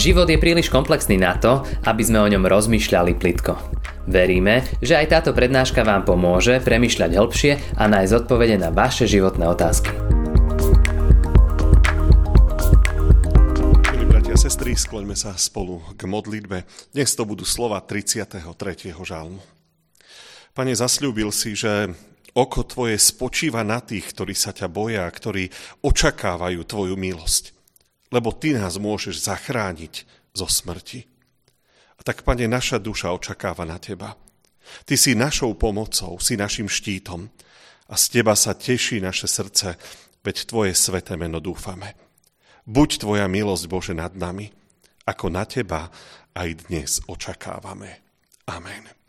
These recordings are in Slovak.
Život je príliš komplexný na to, aby sme o ňom rozmýšľali plitko. Veríme, že aj táto prednáška vám pomôže premyšľať hĺbšie a nájsť odpovede na vaše životné otázky. Milí bratia a sestry, skloňme sa spolu k modlitbe. Dnes to budú slova 33. žalmu. Pane, zasľúbil si, že oko Tvoje spočíva na tých, ktorí sa ťa boja, ktorí očakávajú Tvoju milosť lebo Ty nás môžeš zachrániť zo smrti. A tak, Pane, naša duša očakáva na Teba. Ty si našou pomocou, si našim štítom a z Teba sa teší naše srdce, veď Tvoje sveté meno dúfame. Buď Tvoja milosť, Bože, nad nami, ako na Teba aj dnes očakávame. Amen.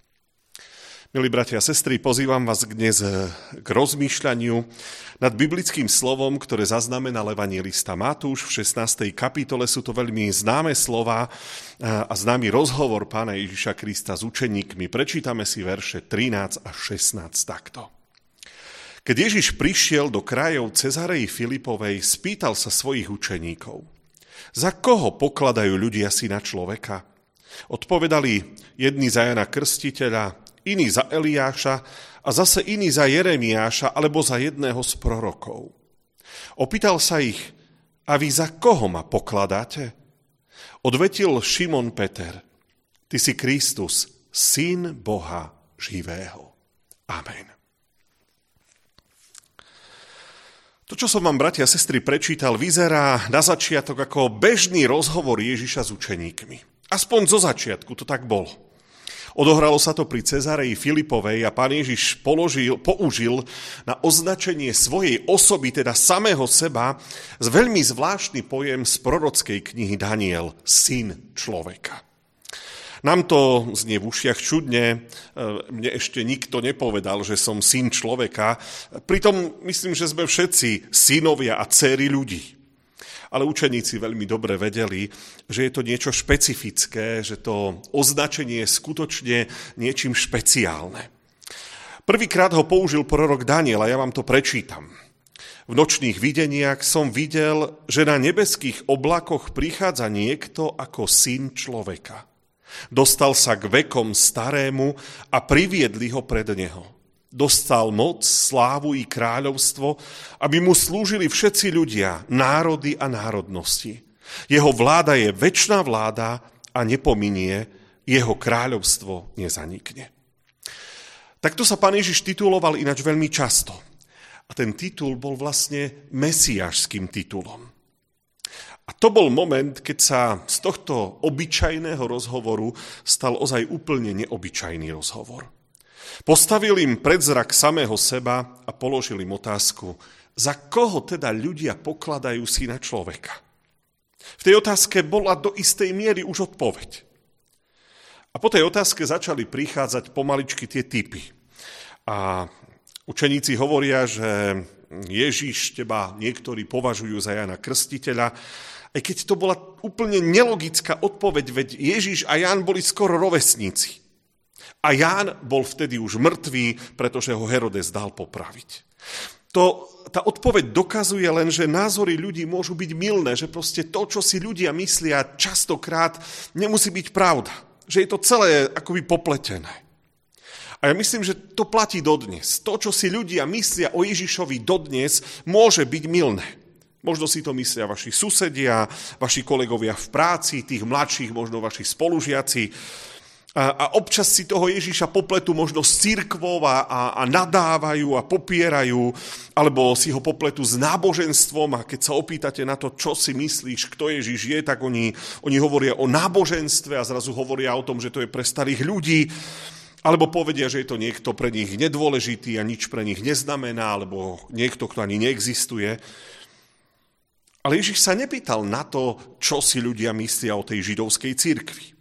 Milí bratia a sestry, pozývam vás dnes eh, k rozmýšľaniu nad biblickým slovom, ktoré zaznamenal evangelista Matúš. V 16. kapitole sú to veľmi známe slova eh, a známy rozhovor pána Ježiša Krista s učeníkmi. Prečítame si verše 13 až 16 takto. Keď Ježiš prišiel do krajov Cezarej Filipovej, spýtal sa svojich učeníkov. Za koho pokladajú ľudia syna človeka? Odpovedali jedni za Jana Krstiteľa, iný za Eliáša a zase iný za Jeremiáša alebo za jedného z prorokov. Opýtal sa ich, a vy za koho ma pokladáte? Odvetil Šimon Peter, ty si Kristus, syn Boha živého. Amen. To, čo som vám, bratia a sestry, prečítal, vyzerá na začiatok ako bežný rozhovor Ježiša s učeníkmi. Aspoň zo začiatku to tak bolo. Odohralo sa to pri Cezareji Filipovej a pán Ježiš položil, použil na označenie svojej osoby, teda samého seba, z veľmi zvláštny pojem z prorockej knihy Daniel, syn človeka. Nám to znie v ušiach čudne, e, mne ešte nikto nepovedal, že som syn človeka, pritom myslím, že sme všetci synovia a céry ľudí ale učeníci veľmi dobre vedeli, že je to niečo špecifické, že to označenie je skutočne niečím špeciálne. Prvýkrát ho použil prorok Daniel a ja vám to prečítam. V nočných videniach som videl, že na nebeských oblakoch prichádza niekto ako syn človeka. Dostal sa k vekom starému a priviedli ho pred neho dostal moc, slávu i kráľovstvo, aby mu slúžili všetci ľudia, národy a národnosti. Jeho vláda je väčšiná vláda a nepominie, jeho kráľovstvo nezanikne. Takto sa pán Ježiš tituloval ináč veľmi často. A ten titul bol vlastne mesiášským titulom. A to bol moment, keď sa z tohto obyčajného rozhovoru stal ozaj úplne neobyčajný rozhovor. Postavil im predzrak samého seba a položil im otázku, za koho teda ľudia pokladajú syna človeka. V tej otázke bola do istej miery už odpoveď. A po tej otázke začali prichádzať pomaličky tie typy. A učeníci hovoria, že Ježiš, teba niektorí považujú za Jana Krstiteľa, aj keď to bola úplne nelogická odpoveď, veď Ježiš a Jan boli skoro rovesníci. A Ján bol vtedy už mŕtvý, pretože ho Herodes dal popraviť. To, tá odpoveď dokazuje len, že názory ľudí môžu byť milné, že proste to, čo si ľudia myslia, častokrát nemusí byť pravda. Že je to celé akoby popletené. A ja myslím, že to platí dodnes. To, čo si ľudia myslia o Ježišovi dodnes, môže byť milné. Možno si to myslia vaši susedia, vaši kolegovia v práci, tých mladších, možno vaši spolužiaci, a, občas si toho Ježíša popletu možno s církvou a, a, a nadávajú a popierajú, alebo si ho popletu s náboženstvom a keď sa opýtate na to, čo si myslíš, kto Ježíš je, tak oni, oni hovoria o náboženstve a zrazu hovoria o tom, že to je pre starých ľudí, alebo povedia, že je to niekto pre nich nedôležitý a nič pre nich neznamená, alebo niekto, kto ani neexistuje. Ale Ježiš sa nepýtal na to, čo si ľudia myslia o tej židovskej církvi.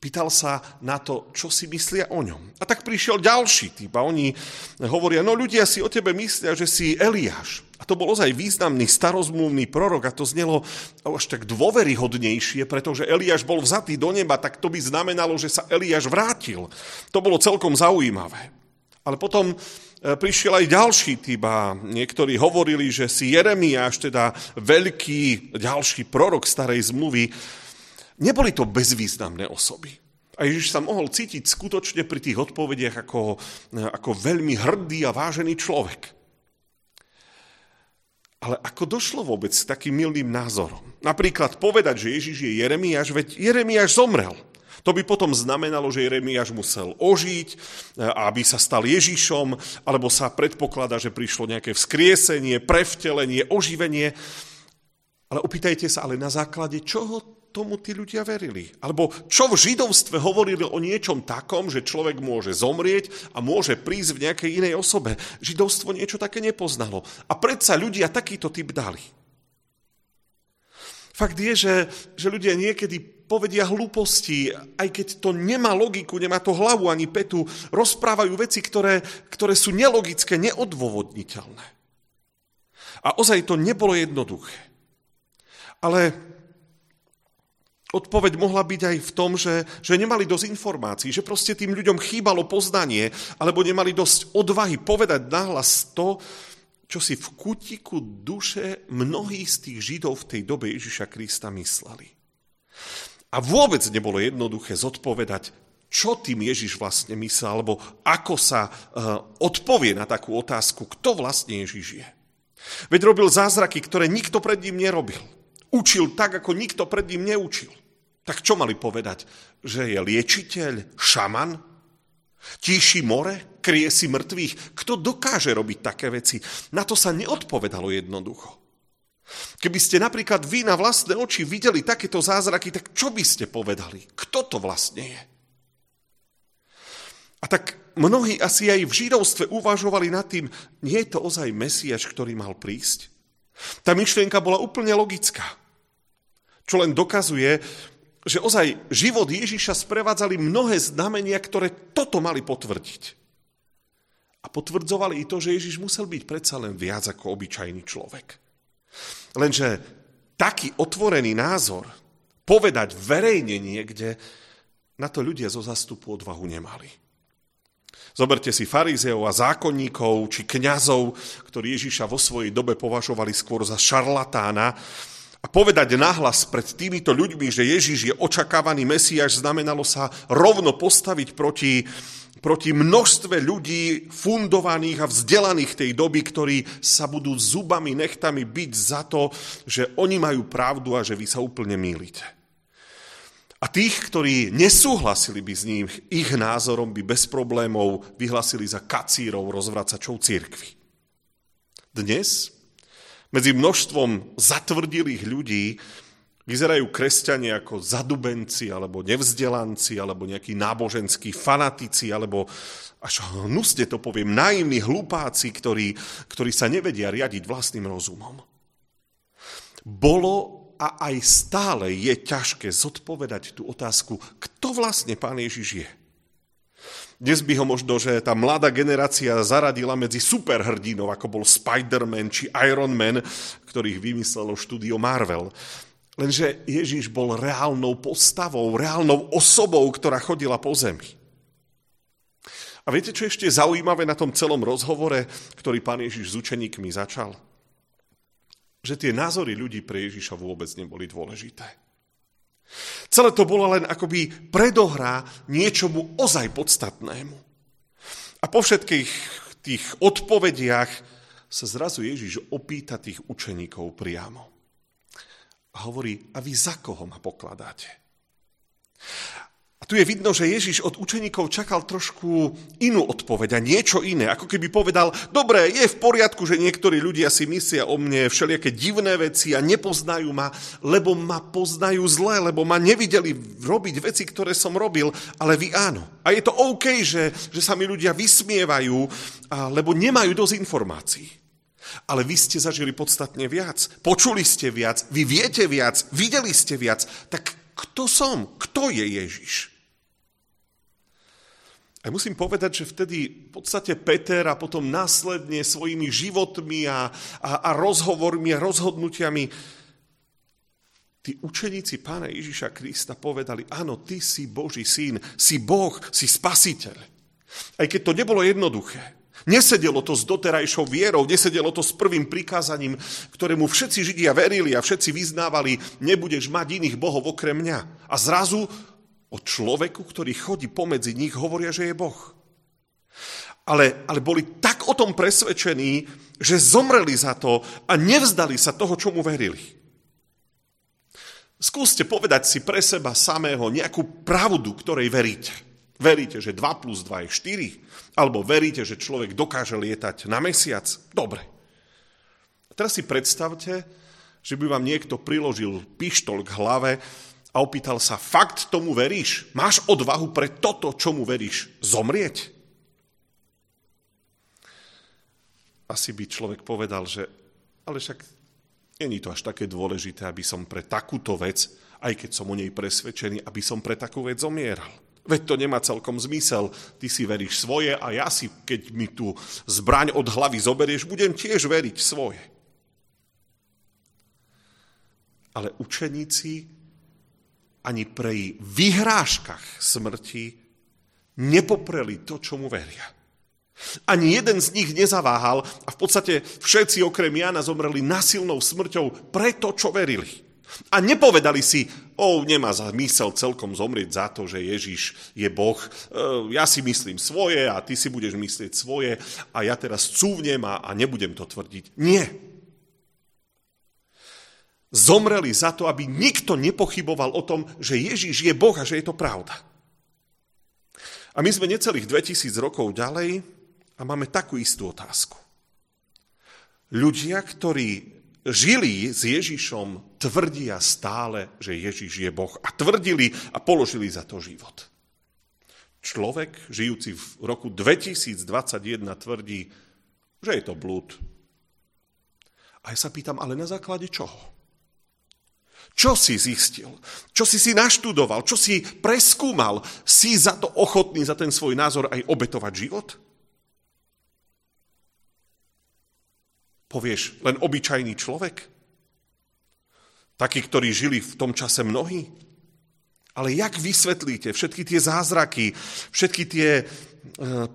Pýtal sa na to, čo si myslia o ňom. A tak prišiel ďalší typ a oni hovoria, no ľudia si o tebe myslia, že si Eliáš. A to bol ozaj významný starozmluvný prorok a to znelo až tak dôveryhodnejšie, pretože Eliáš bol vzatý do neba, tak to by znamenalo, že sa Eliáš vrátil. To bolo celkom zaujímavé. Ale potom e, prišiel aj ďalší typ a niektorí hovorili, že si Jeremiáš, teda veľký ďalší prorok starej zmluvy, neboli to bezvýznamné osoby. A Ježiš sa mohol cítiť skutočne pri tých odpovediach ako, ako veľmi hrdý a vážený človek. Ale ako došlo vôbec s takým milným názorom? Napríklad povedať, že Ježiš je Jeremiáš, veď Jeremiáš zomrel. To by potom znamenalo, že Jeremiáš musel ožiť, e, aby sa stal Ježišom, alebo sa predpokladá, že prišlo nejaké vzkriesenie, prevtelenie, oživenie. Ale opýtajte sa, ale na základe čoho tomu tí ľudia verili? Alebo čo v židovstve hovorili o niečom takom, že človek môže zomrieť a môže prísť v nejakej inej osobe? Židovstvo niečo také nepoznalo. A predsa ľudia takýto typ dali. Fakt je, že, že ľudia niekedy povedia hlúposti, aj keď to nemá logiku, nemá to hlavu ani petu, rozprávajú veci, ktoré, ktoré sú nelogické, neodôvodniteľné. A ozaj to nebolo jednoduché. Ale Odpoveď mohla byť aj v tom, že, že nemali dosť informácií, že proste tým ľuďom chýbalo poznanie, alebo nemali dosť odvahy povedať nahlas to, čo si v kutiku duše mnohí z tých Židov v tej dobe Ježiša Krista mysleli. A vôbec nebolo jednoduché zodpovedať, čo tým Ježiš vlastne myslel, alebo ako sa uh, odpovie na takú otázku, kto vlastne Ježiš je. Veď robil zázraky, ktoré nikto pred ním nerobil. Učil tak, ako nikto pred ním neučil. Tak čo mali povedať? Že je liečiteľ, šaman? Tíši more? Krie si mŕtvych? Kto dokáže robiť také veci? Na to sa neodpovedalo jednoducho. Keby ste napríklad vy na vlastné oči videli takéto zázraky, tak čo by ste povedali? Kto to vlastne je? A tak mnohí asi aj v židovstve uvažovali nad tým, nie je to ozaj Mesiaš, ktorý mal prísť? Tá myšlienka bola úplne logická. Čo len dokazuje, že ozaj život Ježiša sprevádzali mnohé znamenia, ktoré toto mali potvrdiť. A potvrdzovali i to, že Ježiš musel byť predsa len viac ako obyčajný človek. Lenže taký otvorený názor povedať verejne niekde, na to ľudia zo zastupu odvahu nemali. Zoberte si farizeov a zákonníkov či kňazov, ktorí Ježiša vo svojej dobe považovali skôr za šarlatána, a povedať nahlas pred týmito ľuďmi, že Ježiš je očakávaný Mesiáš, znamenalo sa rovno postaviť proti, proti množstve ľudí fundovaných a vzdelaných tej doby, ktorí sa budú zubami, nechtami byť za to, že oni majú pravdu a že vy sa úplne mýlite. A tých, ktorí nesúhlasili by s ním, ich názorom by bez problémov vyhlasili za kacírov rozvracačov církvy. Dnes medzi množstvom zatvrdilých ľudí vyzerajú kresťania ako zadubenci, alebo nevzdelanci, alebo nejakí náboženskí fanatici, alebo až hnusne to poviem, naivní hlupáci, ktorí, ktorí sa nevedia riadiť vlastným rozumom. Bolo a aj stále je ťažké zodpovedať tú otázku, kto vlastne Pán Ježiš je. Dnes by ho možno, že tá mladá generácia zaradila medzi superhrdinov, ako bol Spider-Man či Iron Man, ktorých vymyslelo štúdio Marvel. Lenže Ježiš bol reálnou postavou, reálnou osobou, ktorá chodila po zemi. A viete, čo ešte zaujímavé na tom celom rozhovore, ktorý pán Ježiš s učeníkmi začal? Že tie názory ľudí pre Ježiša vôbec neboli dôležité. Celé to bolo len akoby predohrá niečomu ozaj podstatnému. A po všetkých tých odpovediach sa zrazu Ježiš opýta tých učeníkov priamo. A hovorí, a vy za koho ma pokladáte? Tu je vidno, že Ježiš od učeníkov čakal trošku inú odpoveď a niečo iné. Ako keby povedal, dobre, je v poriadku, že niektorí ľudia si myslia o mne všelijaké divné veci a nepoznajú ma, lebo ma poznajú zle, lebo ma nevideli robiť veci, ktoré som robil, ale vy áno. A je to OK, že, že sa mi ľudia vysmievajú, lebo nemajú dosť informácií. Ale vy ste zažili podstatne viac, počuli ste viac, vy viete viac, videli ste viac. Tak kto som? Kto je Ježiš? A musím povedať, že vtedy v podstate Peter a potom následne svojimi životmi a, a, a rozhovormi a rozhodnutiami tí učeníci pána Ježiša Krista povedali, áno, ty si Boží syn, si Boh, si spasiteľ. Aj keď to nebolo jednoduché. Nesedelo to s doterajšou vierou, nesedelo to s prvým prikázaním, ktorému všetci Židia verili a všetci vyznávali, nebudeš mať iných bohov okrem mňa. A zrazu o človeku, ktorý chodí pomedzi nich, hovoria, že je Boh. Ale, ale boli tak o tom presvedčení, že zomreli za to a nevzdali sa toho, čomu verili. Skúste povedať si pre seba samého nejakú pravdu, ktorej veríte. Veríte, že 2 plus 2 je 4? Alebo veríte, že človek dokáže lietať na mesiac? Dobre. A teraz si predstavte, že by vám niekto priložil pištol k hlave a opýtal sa, fakt tomu veríš? Máš odvahu pre toto, čomu veríš, zomrieť? Asi by človek povedal, že ale však není to až také dôležité, aby som pre takúto vec, aj keď som o nej presvedčený, aby som pre takú vec zomieral. Veď to nemá celkom zmysel. Ty si veríš svoje a ja si, keď mi tu zbraň od hlavy zoberieš, budem tiež veriť svoje. Ale učeníci ani pri vyhrážkach smrti nepopreli to, čo mu veria. Ani jeden z nich nezaváhal a v podstate všetci okrem Jana zomreli nasilnou smrťou pre to, čo verili. A nepovedali si, o, nemá za mysel celkom zomrieť za to, že Ježiš je Boh. E, ja si myslím svoje a ty si budeš myslieť svoje a ja teraz cúvnem a, a nebudem to tvrdiť. Nie. Zomreli za to, aby nikto nepochyboval o tom, že Ježiš je Boh a že je to pravda. A my sme necelých 2000 rokov ďalej a máme takú istú otázku. Ľudia, ktorí žili s Ježišom, tvrdia stále, že Ježiš je Boh. A tvrdili a položili za to život. Človek, žijúci v roku 2021, tvrdí, že je to blúd. A ja sa pýtam, ale na základe čoho? Čo si zistil? Čo si si naštudoval? Čo si preskúmal? Si za to ochotný, za ten svoj názor aj obetovať život? Povieš, len obyčajný človek? Takí, ktorí žili v tom čase mnohí? Ale jak vysvetlíte všetky tie zázraky, všetky tie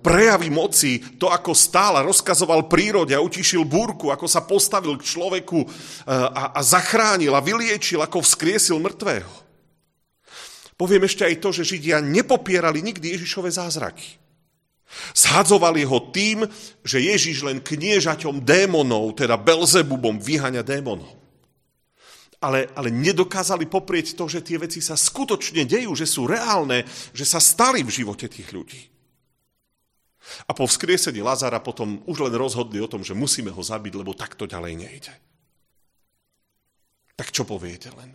prejavy moci, to, ako stál a rozkazoval prírode a utišil búrku, ako sa postavil k človeku e, a, a zachránil a vyliečil, ako vzkriesil mŕtvého. Poviem ešte aj to, že Židia nepopierali nikdy Ježišove zázraky. Zhadzovali ho tým, že Ježiš len kniežaťom démonov, teda Belzebubom, vyháňa démonov. Ale, ale nedokázali poprieť to, že tie veci sa skutočne dejú, že sú reálne, že sa stali v živote tých ľudí. A po vzkriesení Lazara potom už len rozhodli o tom, že musíme ho zabiť, lebo takto ďalej nejde. Tak čo poviete len?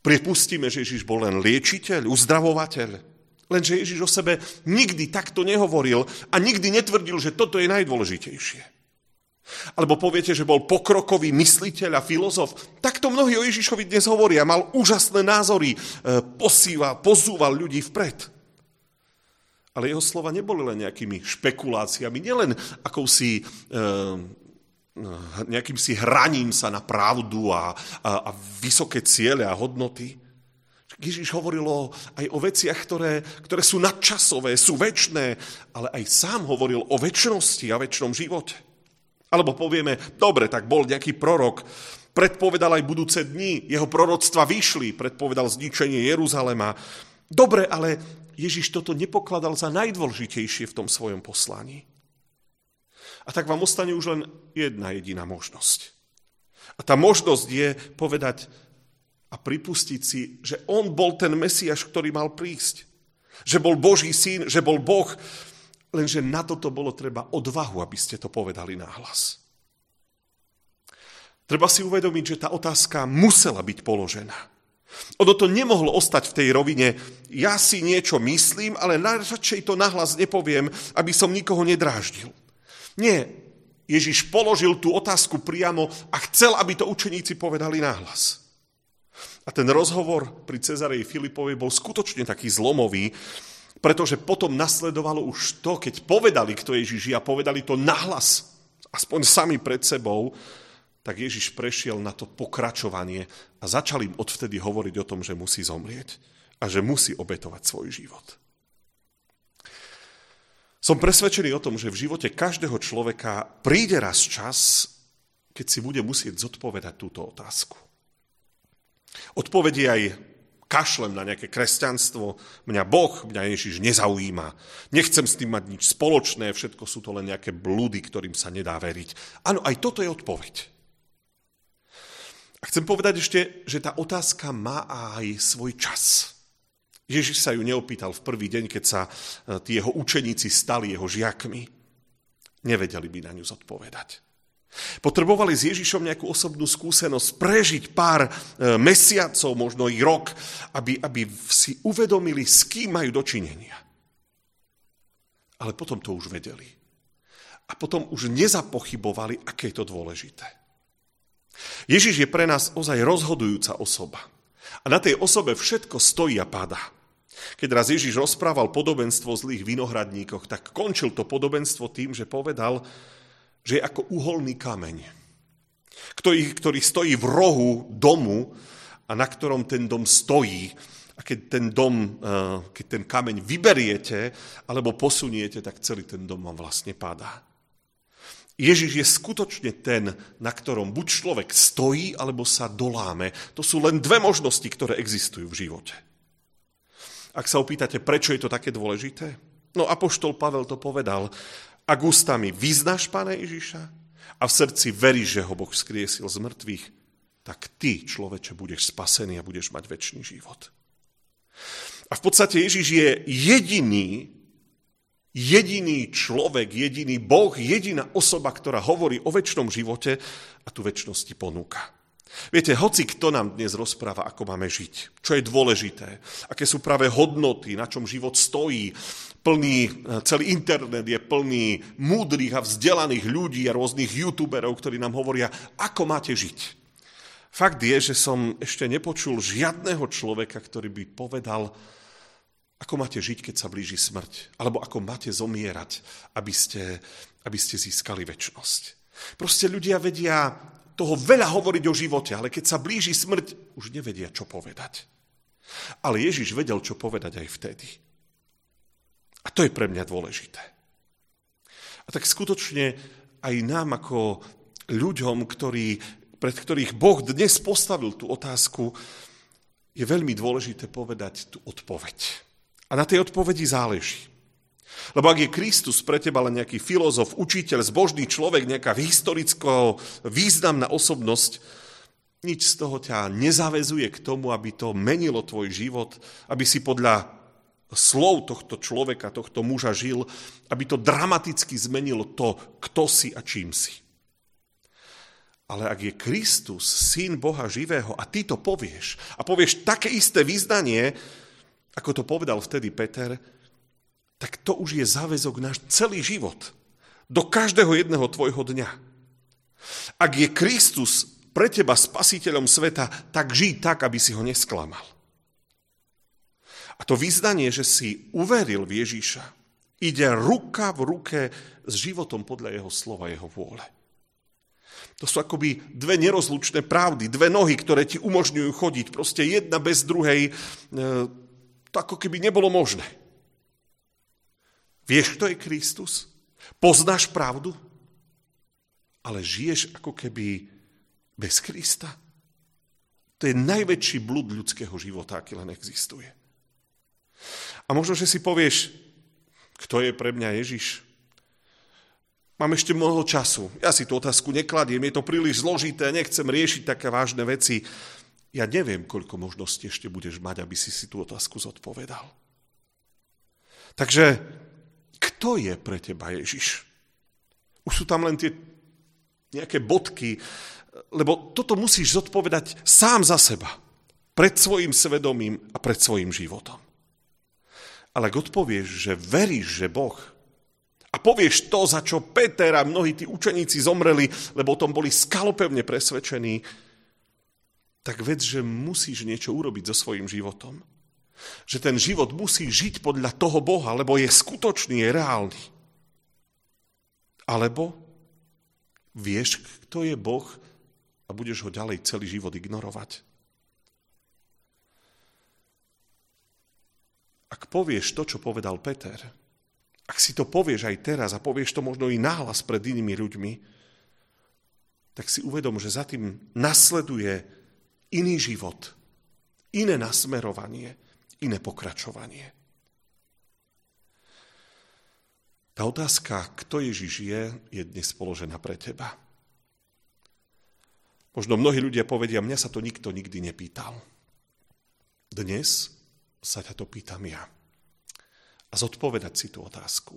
Pripustíme, že Ježiš bol len liečiteľ, uzdravovateľ, Lenže Ježiš o sebe nikdy takto nehovoril a nikdy netvrdil, že toto je najdôležitejšie. Alebo poviete, že bol pokrokový mysliteľ a filozof. Takto mnohí o Ježišovi dnes hovoria. Mal úžasné názory, e, posíval, pozúval ľudí vpred. Ale jeho slova neboli len nejakými špekuláciami, nielen akousi e, nejakým si hraním sa na pravdu a, a, a vysoké ciele a hodnoty, Ježiš hovoril aj o veciach, ktoré, ktoré sú nadčasové, sú väčné, ale aj sám hovoril o väčšnosti a väčšnom živote. Alebo povieme, dobre, tak bol nejaký prorok, predpovedal aj budúce dni, jeho proroctva vyšli, predpovedal zničenie Jeruzalema. Dobre, ale Ježiš toto nepokladal za najdôležitejšie v tom svojom poslaní. A tak vám ostane už len jedna jediná možnosť. A tá možnosť je povedať, a pripustiť si, že on bol ten Mesiaš, ktorý mal prísť. Že bol Boží syn, že bol Boh. Lenže na toto bolo treba odvahu, aby ste to povedali náhlas. Treba si uvedomiť, že tá otázka musela byť položená. Ono to nemohlo ostať v tej rovine, ja si niečo myslím, ale radšej to nahlas nepoviem, aby som nikoho nedráždil. Nie, Ježiš položil tú otázku priamo a chcel, aby to učeníci povedali nahlas. A ten rozhovor pri Cezarej Filipovej bol skutočne taký zlomový, pretože potom nasledovalo už to, keď povedali, kto Ježiš je a povedali to nahlas, aspoň sami pred sebou, tak Ježiš prešiel na to pokračovanie a začal im odvtedy hovoriť o tom, že musí zomrieť a že musí obetovať svoj život. Som presvedčený o tom, že v živote každého človeka príde raz čas, keď si bude musieť zodpovedať túto otázku. Odpovedie aj kašlem na nejaké kresťanstvo, mňa Boh, mňa Ježiš nezaujíma. Nechcem s tým mať nič spoločné, všetko sú to len nejaké blúdy, ktorým sa nedá veriť. Áno, aj toto je odpoveď. A chcem povedať ešte, že tá otázka má aj svoj čas. Ježiš sa ju neopýtal v prvý deň, keď sa e, tí jeho učeníci stali jeho žiakmi. Nevedeli by na ňu zodpovedať. Potrebovali s Ježišom nejakú osobnú skúsenosť, prežiť pár e, mesiacov, možno i rok, aby, aby si uvedomili, s kým majú dočinenia. Ale potom to už vedeli. A potom už nezapochybovali, aké je to dôležité. Ježiš je pre nás ozaj rozhodujúca osoba. A na tej osobe všetko stojí a padá. Keď raz Ježiš rozprával podobenstvo o zlých vinohradníkoch, tak končil to podobenstvo tým, že povedal, že je ako uholný kameň, ktorý, ktorý stojí v rohu domu a na ktorom ten dom stojí. A keď ten dom, eh, keď ten kameň vyberiete alebo posuniete, tak celý ten dom vám vlastne padá. Ježiš je skutočne ten, na ktorom buď človek stojí, alebo sa doláme. To sú len dve možnosti, ktoré existujú v živote. Ak sa opýtate, prečo je to také dôležité? No Apoštol Pavel to povedal. Ak ústami vyznáš Pána Ježiša a v srdci veríš, že ho Boh skriesil z mŕtvych, tak ty, človeče, budeš spasený a budeš mať väčší život. A v podstate Ježiš je jediný, jediný človek, jediný Boh, jediná osoba, ktorá hovorí o väčšnom živote a tu väčšnosti ponúka. Viete, hoci kto nám dnes rozpráva, ako máme žiť, čo je dôležité, aké sú práve hodnoty, na čom život stojí, plný, celý internet je plný múdrych a vzdelaných ľudí a rôznych youtuberov, ktorí nám hovoria, ako máte žiť. Fakt je, že som ešte nepočul žiadného človeka, ktorý by povedal, ako máte žiť, keď sa blíži smrť, alebo ako máte zomierať, aby ste, aby ste získali väčnosť. Proste ľudia vedia toho veľa hovoriť o živote, ale keď sa blíži smrť, už nevedia, čo povedať. Ale Ježiš vedel, čo povedať aj vtedy. A to je pre mňa dôležité. A tak skutočne aj nám ako ľuďom, ktorí, pred ktorých Boh dnes postavil tú otázku, je veľmi dôležité povedať tú odpoveď. A na tej odpovedi záleží. Lebo ak je Kristus pre teba len nejaký filozof, učiteľ, zbožný človek, nejaká historicko významná osobnosť, nič z toho ťa nezavezuje k tomu, aby to menilo tvoj život, aby si podľa slov tohto človeka, tohto muža žil, aby to dramaticky zmenilo to, kto si a čím si. Ale ak je Kristus, syn Boha živého, a ty to povieš, a povieš také isté význanie, ako to povedal vtedy Peter, tak to už je záväzok náš celý život. Do každého jedného tvojho dňa. Ak je Kristus pre teba spasiteľom sveta, tak žij tak, aby si ho nesklamal. A to vyznanie, že si uveril v Ježíša, ide ruka v ruke s životom podľa jeho slova, jeho vôle. To sú akoby dve nerozlučné pravdy, dve nohy, ktoré ti umožňujú chodiť. Proste jedna bez druhej, e, to ako keby nebolo možné. Vieš, kto je Kristus? Poznáš pravdu? Ale žiješ ako keby bez Krista? To je najväčší blud ľudského života, aký len existuje. A možno, že si povieš, kto je pre mňa Ježiš? Mám ešte mnoho času. Ja si tú otázku nekladiem, je to príliš zložité, nechcem riešiť také vážne veci. Ja neviem, koľko možností ešte budeš mať, aby si si tú otázku zodpovedal. Takže kto je pre teba Ježiš? Už sú tam len tie nejaké bodky, lebo toto musíš zodpovedať sám za seba, pred svojim svedomím a pred svojim životom. Ale ak odpovieš, že veríš, že Boh a povieš to, za čo Peter a mnohí tí učeníci zomreli, lebo o tom boli skalopevne presvedčení, tak vec, že musíš niečo urobiť so svojím životom. Že ten život musí žiť podľa toho Boha, lebo je skutočný, je reálny. Alebo vieš, kto je Boh a budeš ho ďalej celý život ignorovať. Ak povieš to, čo povedal Peter, ak si to povieš aj teraz a povieš to možno i náhlas pred inými ľuďmi, tak si uvedom, že za tým nasleduje iný život, iné nasmerovanie, iné pokračovanie. Tá otázka, kto Ježiš je, je dnes položená pre teba. Možno mnohí ľudia povedia, mňa sa to nikto nikdy nepýtal. Dnes sa ťa to pýtam ja a zodpovedať si tú otázku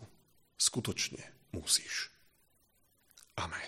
skutočne musíš. Amen.